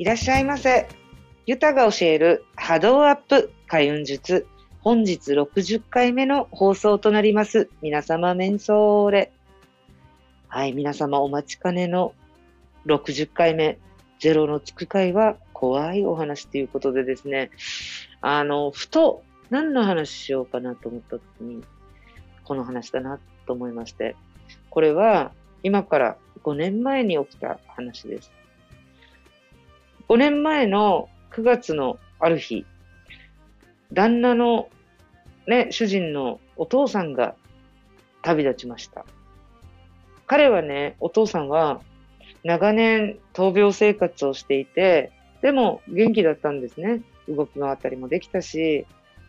いらっしゃいませ。ユタが教える波動アップ開運術。本日60回目の放送となります。皆様、メンソーレ。はい、皆様お待ちかねの60回目、ゼロのつく回は怖いお話ということでですね、あの、ふと何の話しようかなと思った時に、この話だなと思いまして、これは今から5年前に起きた話です。5年前の9月のある日、旦那のね、主人のお父さんが旅立ちました。彼はね、お父さんは長年闘病生活をしていて、でも元気だったんですね。動き回ったりもできたし、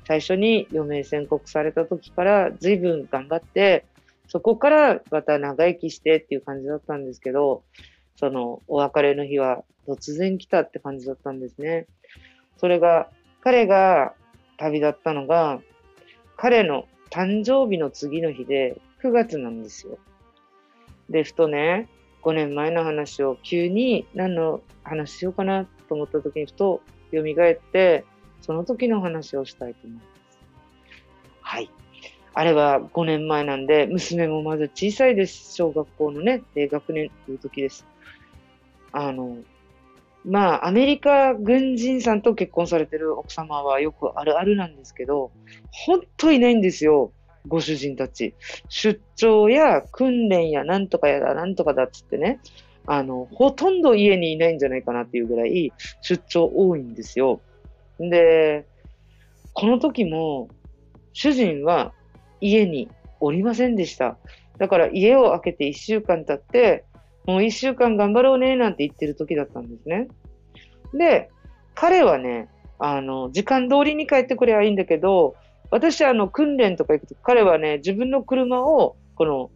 最初に余命宣告された時から随分頑張って、そこからまた長生きしてっていう感じだったんですけど、そのお別れの日は突然来たって感じだったんですね。それが、彼が旅立ったのが、彼の誕生日の次の日で9月なんですよ。で、ふとね、5年前の話を急に何の話しようかなと思った時にふと蘇って、その時の話をしたいと思います。はい。あれは5年前なんで、娘もまだ小さいです。小学校のね、低学年という時です。あの、まあ、アメリカ軍人さんと結婚されてる奥様はよくあるあるなんですけど、本当いないんですよ。ご主人たち。出張や訓練やなんとかやだ、なんとかだっつってね。あの、ほとんど家にいないんじゃないかなっていうぐらい出張多いんですよ。で、この時も主人は家におりませんでした。だから家を開けて一週間経って、もう一週間頑張ろうね、なんて言ってる時だったんですね。で、彼はね、あの、時間通りに帰ってくればいいんだけど、私、あの、訓練とか行くと、彼はね、自分の車を、この、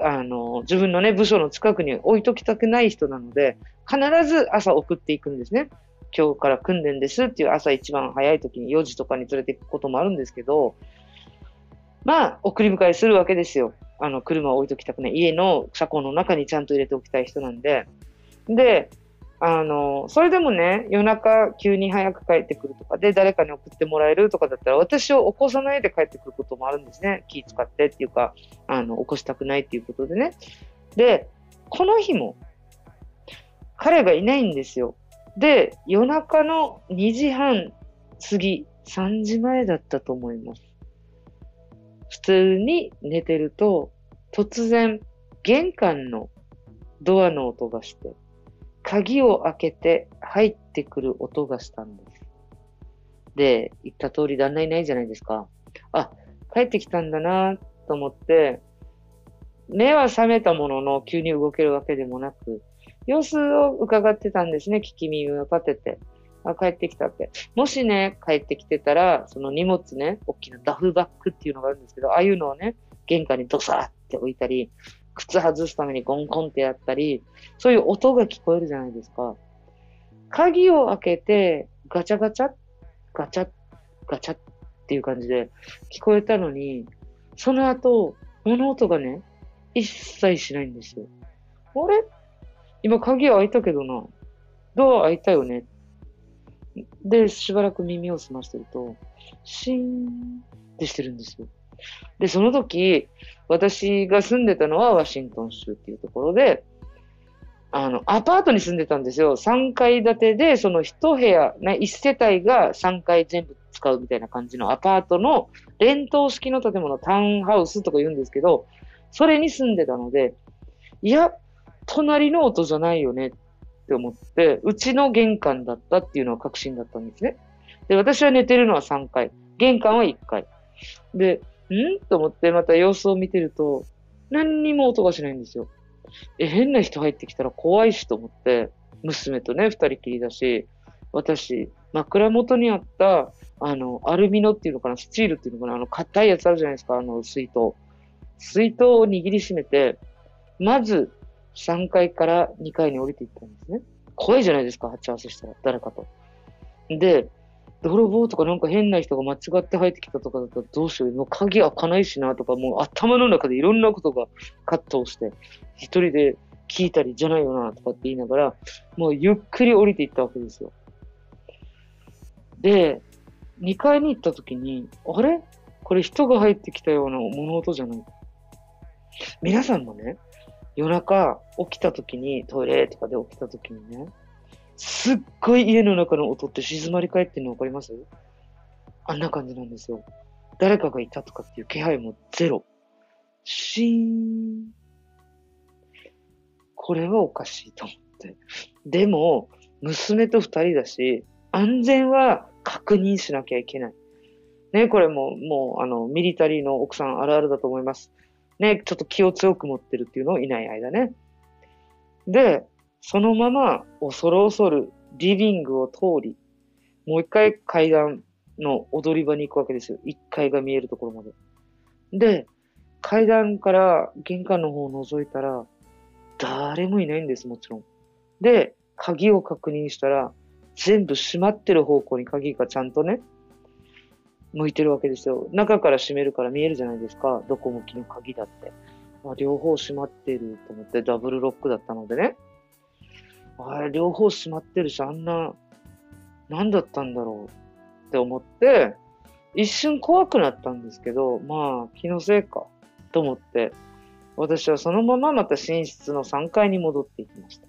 あの、自分のね、部署の近くに置いときたくない人なので、必ず朝送っていくんですね。今日から訓練ですっていう朝一番早い時に4時とかに連れて行くこともあるんですけど、まあ、送り迎えするわけですよ。あの、車を置いときたくない。家の車庫の中にちゃんと入れておきたい人なんで。で、あの、それでもね、夜中急に早く帰ってくるとかで、誰かに送ってもらえるとかだったら、私を起こさないで帰ってくることもあるんですね。気使ってっていうか、あの、起こしたくないっていうことでね。で、この日も、彼がいないんですよ。で、夜中の2時半過ぎ、3時前だったと思います。普通に寝てると、突然、玄関のドアの音がして、鍵を開けて入ってくる音がしたんです。で、言った通り旦那いないじゃないですか。あ、帰ってきたんだなと思って、目は覚めたものの急に動けるわけでもなく、様子を伺ってたんですね、聞き耳を立てて。あ、帰ってきたって。もしね、帰ってきてたら、その荷物ね、大きなダフバッグっていうのがあるんですけど、ああいうのをね、玄関にドサーって置いたり、靴外すためにゴンコンってやったり、そういう音が聞こえるじゃないですか。鍵を開けて、ガチャガチャガチャガチャっていう感じで聞こえたのに、その後、物音がね、一切しないんですよ。あれ？今鍵開いたけどな。ドア開いたよね？で、しばらく耳を澄ましてると、シーンってしてるんですよ。で、その時、私が住んでたのはワシントン州っていうところで、あの、アパートに住んでたんですよ。3階建てで、その1部屋、ね、1世帯が3階全部使うみたいな感じのアパートの連棟式の建物、タウンハウスとか言うんですけど、それに住んでたので、いや、隣の音じゃないよねっって思って、うちの玄関だったっていうのは確信だったんですね。で、私は寝てるのは3階。玄関は1階。で、ん？と思ってまた様子を見てると、何にも音がしないんですよ。え、変な人入ってきたら怖いしと思って、娘とね、二人きりだし、私、枕元にあった、あの、アルミノっていうのかな、スチールっていうのかな、あの、硬いやつあるじゃないですか、あの、水筒。水筒を握りしめて、まず、3階から2階に降りていったんですね。怖いじゃないですか、鉢合わせしたら、誰かと。で、泥棒とかなんか変な人が間違って入ってきたとかだったらどうしよう。もう鍵開かないしなとか、もう頭の中でいろんなことがカットをして、一人で聞いたり、じゃないよな、とかって言いながら、もうゆっくり降りていったわけですよ。で、2階に行った時に、あれ？これ人が入ってきたような物音じゃない皆さんもね、夜中起きた時に、トイレとかで起きた時にね、すっごい家の中の音って静まり返ってるの分かります？あんな感じなんですよ。誰かがいたとかっていう気配もゼロ。シーン。これはおかしいと思って。でも、娘と二人だし、安全は確認しなきゃいけない。ね、これも、もう、あの、ミリタリーの奥さんあるあるだと思います。ね、ちょっと気を強く持ってるっていうのをいない間ね。で、そのまま恐る恐るリビングを通り、もう一回階段の踊り場に行くわけですよ。一階が見えるところまで。で、階段から玄関の方を覗いたら、誰もいないんです、もちろん。で、鍵を確認したら、全部閉まってる方向に鍵がちゃんとね、向いてるわけですよ。中から閉めるから見えるじゃないですか。どこ向きの鍵だって。あ両方閉まってると思ってダブルロックだったのでね。あれ、両方閉まってるし、あんな、何だったんだろうって思って、一瞬怖くなったんですけど、まあ、気のせいかと思って、私はそのまままた寝室の3階に戻っていきました。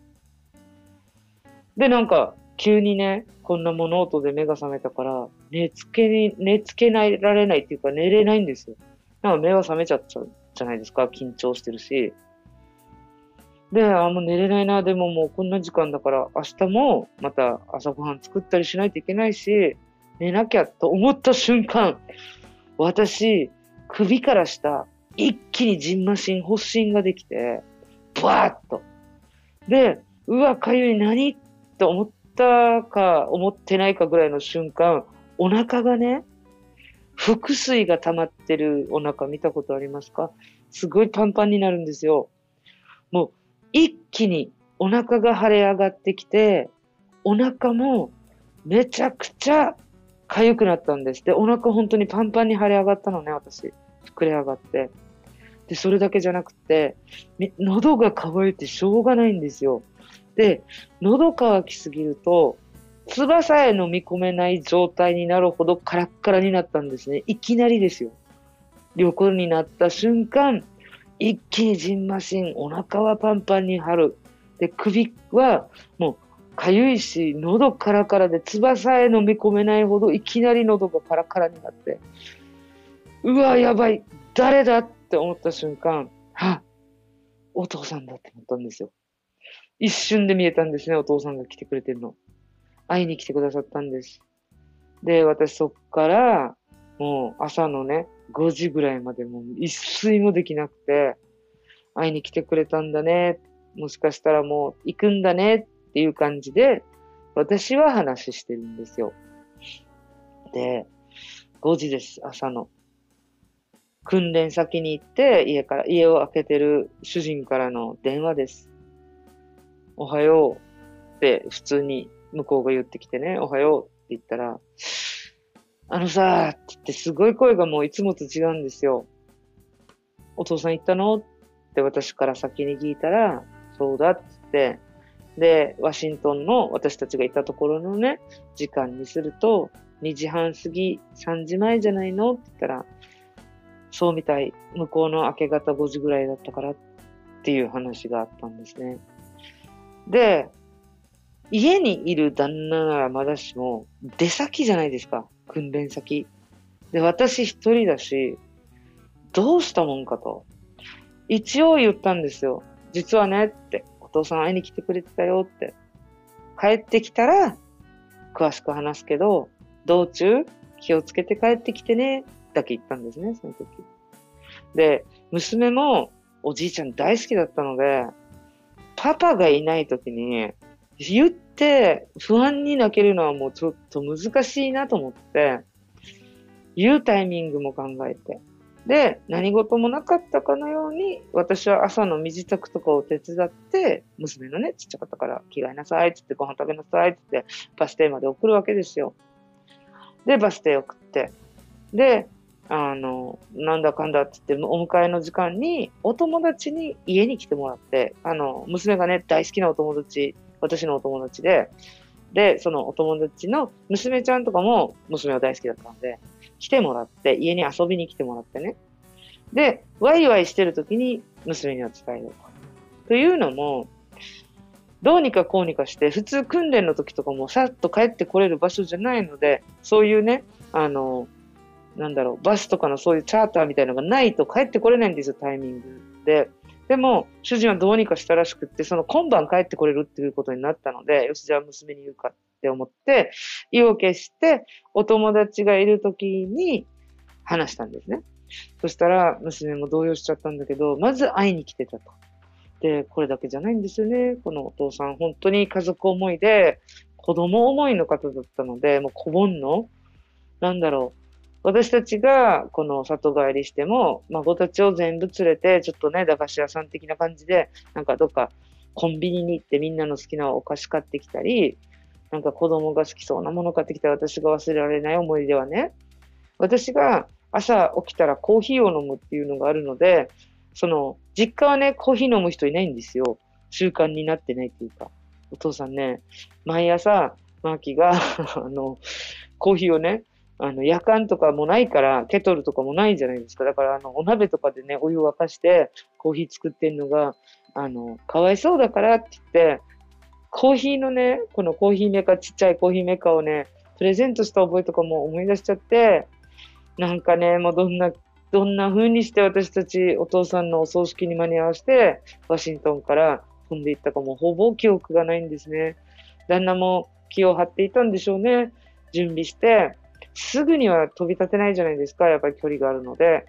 で、なんか、急にね、こんな物音で目が覚めたから、寝つけに、寝つけないられないっていうか寝れないんですよ。なんか目が覚めちゃっちゃうじゃないですか。緊張してるし。で、あ、もう寝れないな。でももうこんな時間だから、明日もまた朝ごはん作ったりしないといけないし、寝なきゃと思った瞬間、私、首から下、一気にジンマシン、発疹ができて、バーッと。で、うわ、かゆい、何？って思ったか思ってないかぐらいの瞬間、お腹がね、腹水が溜まってるお腹見たことありますか？すごいパンパンになるんですよ。もう一気にお腹が腫れ上がってきて、お腹もめちゃくちゃ痒くなったんです。で、お腹本当にパンパンに腫れ上がったのね、私。膨れ上がって。で、それだけじゃなくて、喉が渇いてしょうがないんですよ。で、喉乾きすぎると、唾さえ飲み込めない状態になるほどカラッカラになったんですね。いきなりですよ。旅行になった瞬間、一気にじんましん、お腹はパンパンに張る。で、首はもうかゆいし、喉カラカラで、唾さえ飲み込めないほどいきなり喉がカラカラになって、うわ、やばい、誰だって思った瞬間、はお父さんだって思ったんですよ。一瞬で見えたんですね、お父さんが来てくれてるの。会いに来てくださったんです。で、私そっから、もう朝のね、5時ぐらいまでもう一睡もできなくて、会いに来てくれたんだね。もしかしたらもう行くんだねっていう感じで、私は話してるんですよ。で、5時です、朝の。訓練先に行って、家から、家を開けてる主人からの電話です。おはようって普通に向こうが言ってきてね、おはようって言ったら、あのさってってすごい声がもういつもと違うんですよ。お父さん行ったの？って私から先に聞いたら、そうだって言って、で、ワシントンの私たちがいたところのね、時間にすると、2時半過ぎ、3時前じゃないの？って言ったら、そうみたい。向こうの明け方5時ぐらいだったからっていう話があったんですね。で、家にいる旦那ならまだしも、出先じゃないですか。訓練先。で、私一人だし、どうしたもんかと。一応言ったんですよ。実はねって、お父さん会いに来てくれてたよって。帰ってきたら、詳しく話すけど、道中気をつけて帰ってきてね、だけ言ったんですね、その時。で、娘もおじいちゃん大好きだったので、パパがいない時に、言って不安に泣けるのはもうちょっと難しいなと思って、言うタイミングも考えて。で、何事もなかったかのように、私は朝の身支度とかを手伝って、娘のね、ちっちゃかったから着替えなさいって言って、ご飯食べなさいって言って、バス停まで送るわけですよ。で、バス停送って。で、あの、なんだかんだって言って、お迎えの時間に、お友達に家に来てもらって、あの、娘がね、大好きなお友達、私のお友達で、で、そのお友達の娘ちゃんとかも娘は大好きだったんで、来てもらって、家に遊びに来てもらってね。で、ワイワイしてる時に娘には伝えると。というのも、どうにかこうにかして、普通訓練の時とかもさっと帰ってこれる場所じゃないので、そういうね、あの、なんだろう、バスとかのそういうチャーターみたいのがないと帰ってこれないんですよ、タイミングで。でも、主人はどうにかしたらしくって、その今晩帰ってこれるっていうことになったので、よし、じゃあ娘に言うかって思って、意を決して、お友達がいる時に話したんですね。そしたら、娘も動揺しちゃったんだけど、まず会いに来てたと。で、これだけじゃないんですよね。このお父さん、本当に家族思いで、子供思いの方だったので、もう子煩の、なんだろう、私たちがこの里帰りしても、孫たちを全部連れて、ちょっとね、駄菓子屋さん的な感じで、なんかどっかコンビニに行ってみんなの好きなお菓子買ってきたり、なんか子供が好きそうなもの買ってきたら私が忘れられない思い出はね、私が朝起きたらコーヒーを飲むっていうのがあるので、その、実家はね、コーヒー飲む人いないんですよ。習慣になってないっていうか。お父さんね、毎朝、マーキーが あの、コーヒーをね、あの、夜間とかもないから、ケトルとかもないじゃないですか。だから、あの、お鍋とかでね、お湯沸かして、コーヒー作ってんのが、あの、かわいそうだからって言って、コーヒーのね、このコーヒーメーカー、ちっちゃいコーヒーメーカーをね、プレゼントした覚えとかも思い出しちゃって、なんかね、もうどんな、どんな風にして私たちお父さんのお葬式に間に合わせて、ワシントンから飛んでいったかもほぼ記憶がないんですね。旦那も気を張っていたんでしょうね。準備して、すぐには飛び立てないじゃないですか、やっぱり距離があるので。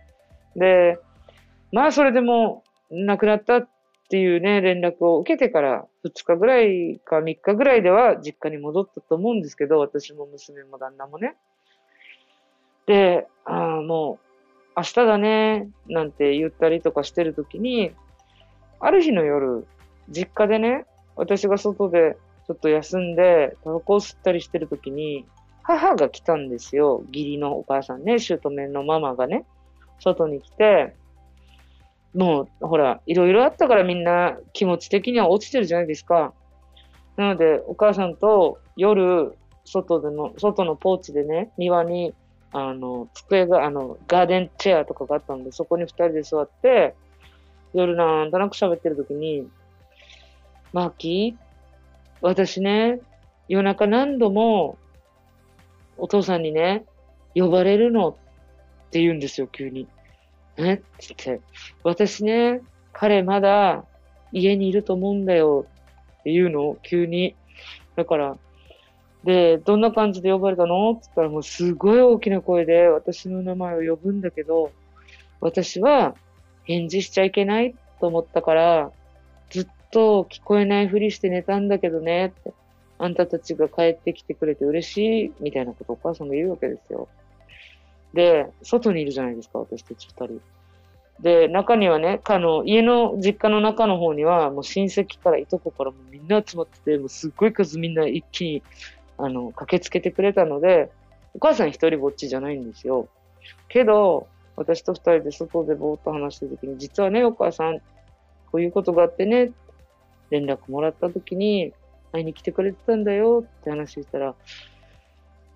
で、まあそれでも亡くなったっていうね、連絡を受けてから2日ぐらいか3日ぐらいでは実家に戻ったと思うんですけど、私も娘も旦那もね。で、あ、もう明日だね、なんて言ったりとかしてるときに、ある日の夜、実家でね、私が外でちょっと休んで、タバコを吸ったりしてるときに、母が来たんですよ。義理のお母さんね、姑のママがね、外に来て、もう、ほら、いろいろあったからみんな気持ち的には落ちてるじゃないですか。なので、お母さんと夜、外での、外のポーチでね、庭に、あの、机が、あの、ガーデンチェアとかがあったんで、そこに二人で座って、夜なんとなく喋ってる時に、マーキー、私ね、夜中何度もお父さんにね、呼ばれるのって言うんですよ、急に。え？って言って。私ね、彼まだ家にいると思うんだよって言うの、急に。だから、で、どんな感じで呼ばれたの？って言ったらもうすごい大きな声で私の名前を呼ぶんだけど、私は返事しちゃいけないと思ったから、ずっと聞こえないふりして寝たんだけどねって。あんたたちが帰ってきてくれて嬉しい、みたいなことをお母さんが言うわけですよ。で、外にいるじゃないですか、私たち二人。で、中にはね、あの、家の実家の中の方には、もう親戚からいとこからもみんな集まってて、もうすっごい数みんな一気に、あの、駆けつけてくれたので、お母さん一人ぼっちじゃないんですよ。けど、私と二人で外でぼーっと話してる時に、実はね、お母さん、こういうことがあってね、連絡もらった時に、会いに来てくれてたんだよって話したら、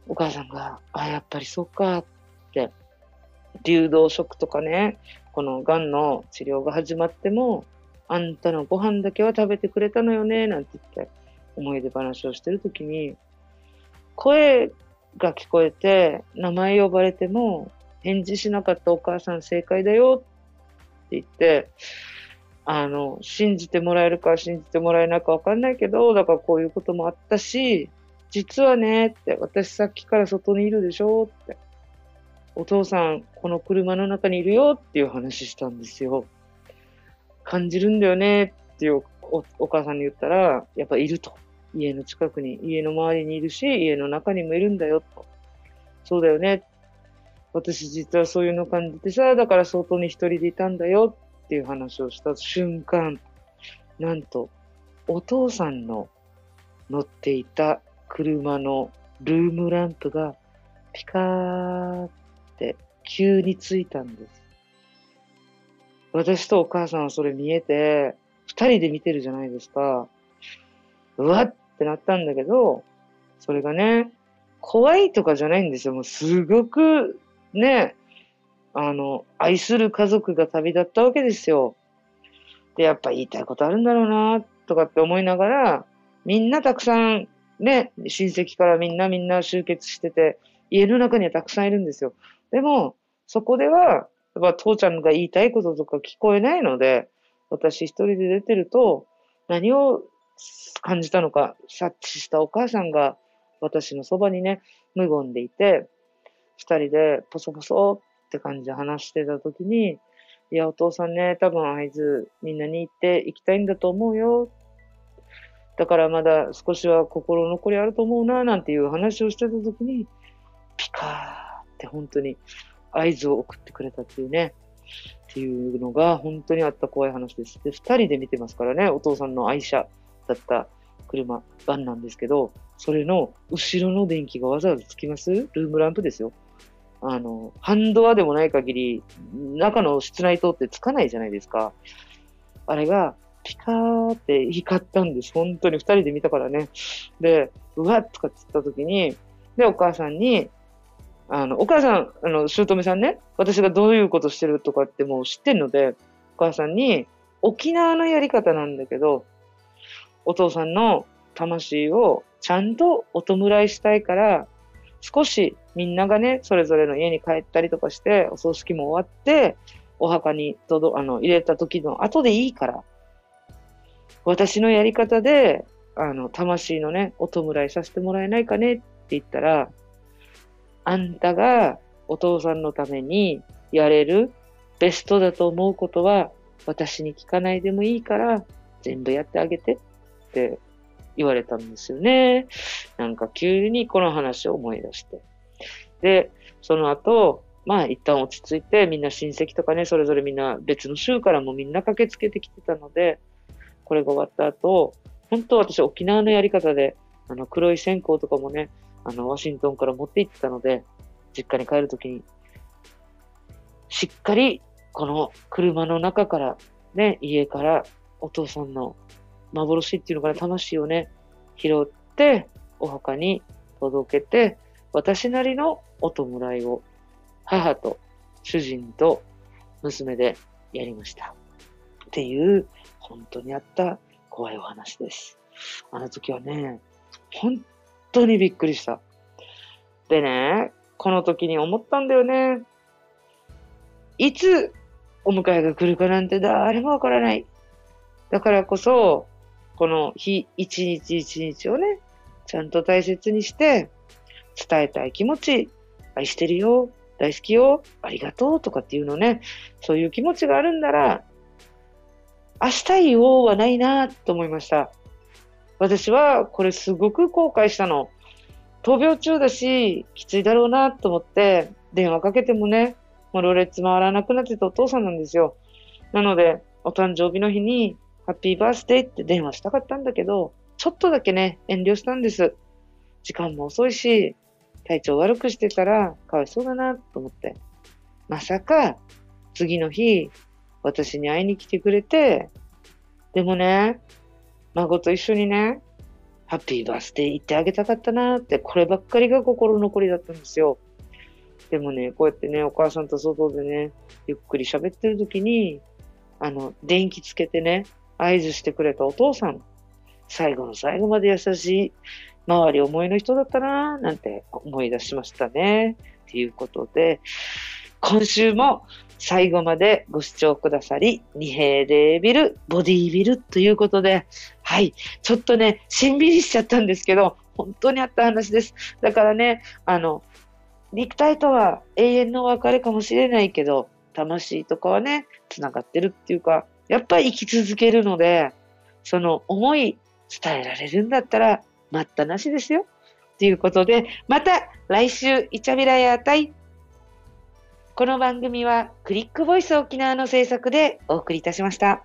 お母さんが、あ、やっぱりそっかって、流動食とかね、この癌の治療が始まっても、あんたのご飯だけは食べてくれたのよね、なんて言って、思い出話をしてるときに、声が聞こえて、名前呼ばれても、返事しなかったお母さん正解だよって言って、あの、信じてもらえるか信じてもらえないかわかんないけど、だからこういうこともあったし、実はね、って、私さっきから外にいるでしょって。お父さん、この車の中にいるよっていう話したんですよ。感じるんだよねっていうおお母さんに言ったら、やっぱいると。家の近くに、家の周りにいるし、家の中にもいるんだよと。そうだよね。私実はそういうの感じてさ、だから外に一人でいたんだよっていう話をした瞬間、なんと、お父さんの乗っていた車のルームランプがピカーって急についたんです。私とお母さんはそれ見えて、二人で見てるじゃないですか。うわってなったんだけど、それがね、怖いとかじゃないんですよ。もうすごくね、あの、愛する家族が旅立ったわけですよ。で、やっぱ言いたいことあるんだろうな、とかって思いながら、みんなたくさん、ね、親戚からみんなみんな集結してて、家の中にはたくさんいるんですよ。でも、そこでは、やっぱ父ちゃんが言いたいこととか聞こえないので、私一人で出てると、何を感じたのか、察知したお母さんが私のそばにね、無言でいて、二人でポソポソって感じで話してた時に、いや、お父さんね、多分会津みんなに行って行きたいんだと思うよ。だからまだ少しは心残りあると思うな、なんていう話をしてた時に、ピカーって本当に合図を送ってくれたっていうね、っていうのが本当にあった怖い話です。で、二人で見てますからね、お父さんの愛車だった車、バンなんですけど、それの後ろの電気がわざわざつきます？ルームランプですよ。あの、ハンドアでもない限り、中の室内灯ってつかないじゃないですか。あれが、ピカーって光ったんです。本当に二人で見たからね。で、うわっとかって言った時に、で、お母さんに、あの、お母さん、あの、姑さんね、私がどういうことしてるとかってもう知ってんので、お母さんに、沖縄のやり方なんだけど、お父さんの魂をちゃんとお弔いしたいから、少しみんながね、それぞれの家に帰ったりとかして、お葬式も終わって、お墓にとどあの入れた時の後でいいから、私のやり方で、あの、魂のね、お弔いさせてもらえないかねって言ったら、あんたがお父さんのためにやれるベストだと思うことは私に聞かないでもいいから全部やってあげてって言われたんですよね。なんか急にこの話を思い出して。で、その後、まあ一旦落ち着いてみんな親戚とかね、それぞれみんな別の州からもみんな駆けつけてきてたので、これが終わった後、本当私沖縄のやり方で、あの黒い線香とかもね、あの、ワシントンから持って行ってたので、実家に帰るときに、しっかり、この車の中から、ね、家からお父さんの幻っていうのかな、魂をね、拾って、お墓に届けて、私なりのお弔いを、母と主人と娘でやりました。っていう、本当にあった怖いお話です。あの時はね、本当にびっくりした。でね、この時に思ったんだよね。いつお迎えが来るかなんて誰もわからない。だからこそ、この日一日一日をね、ちゃんと大切にして、伝えたい気持ち、愛してるよ、大好きよ、ありがとうとかっていうのね、そういう気持ちがあるんなら、明日言おうはないなと思いました。私はこれすごく後悔したの。闘病中だし、きついだろうなと思って、電話かけてもね、もうろれつ回らなくなってたお父さんなんですよ。なので、お誕生日の日に、ハッピーバースデーって電話したかったんだけど、ちょっとだけね、遠慮したんです。時間も遅いし、体調悪くしてたら、かわいそうだなと思って。まさか、次の日、私に会いに来てくれて、でもね、孫と一緒にね、ハッピーバースデー言ってあげたかったなって、こればっかりが心残りだったんですよ。でもね、こうやってね、お母さんと外でね、ゆっくり喋ってる時に、あの、電気つけてね、合図してくれたお父さん、最後の最後まで優しい、周り思いの人だったなぁ、なんて思い出しましたね。ということで、今週も最後までご視聴くださり、二平デービル、ボディービルということで、はい、ちょっとね、しんびりしちゃったんですけど、本当にあった話です。だからね、あの、肉体とは永遠の別れかもしれないけど、魂とかはね、繋がってるっていうか、やっぱり生き続けるので、その思い伝えられるんだったら、待ったなしですよ。ということで、また来週、イチャビラヤータイこの番組はクリックボイス沖縄の制作でお送りいたしました。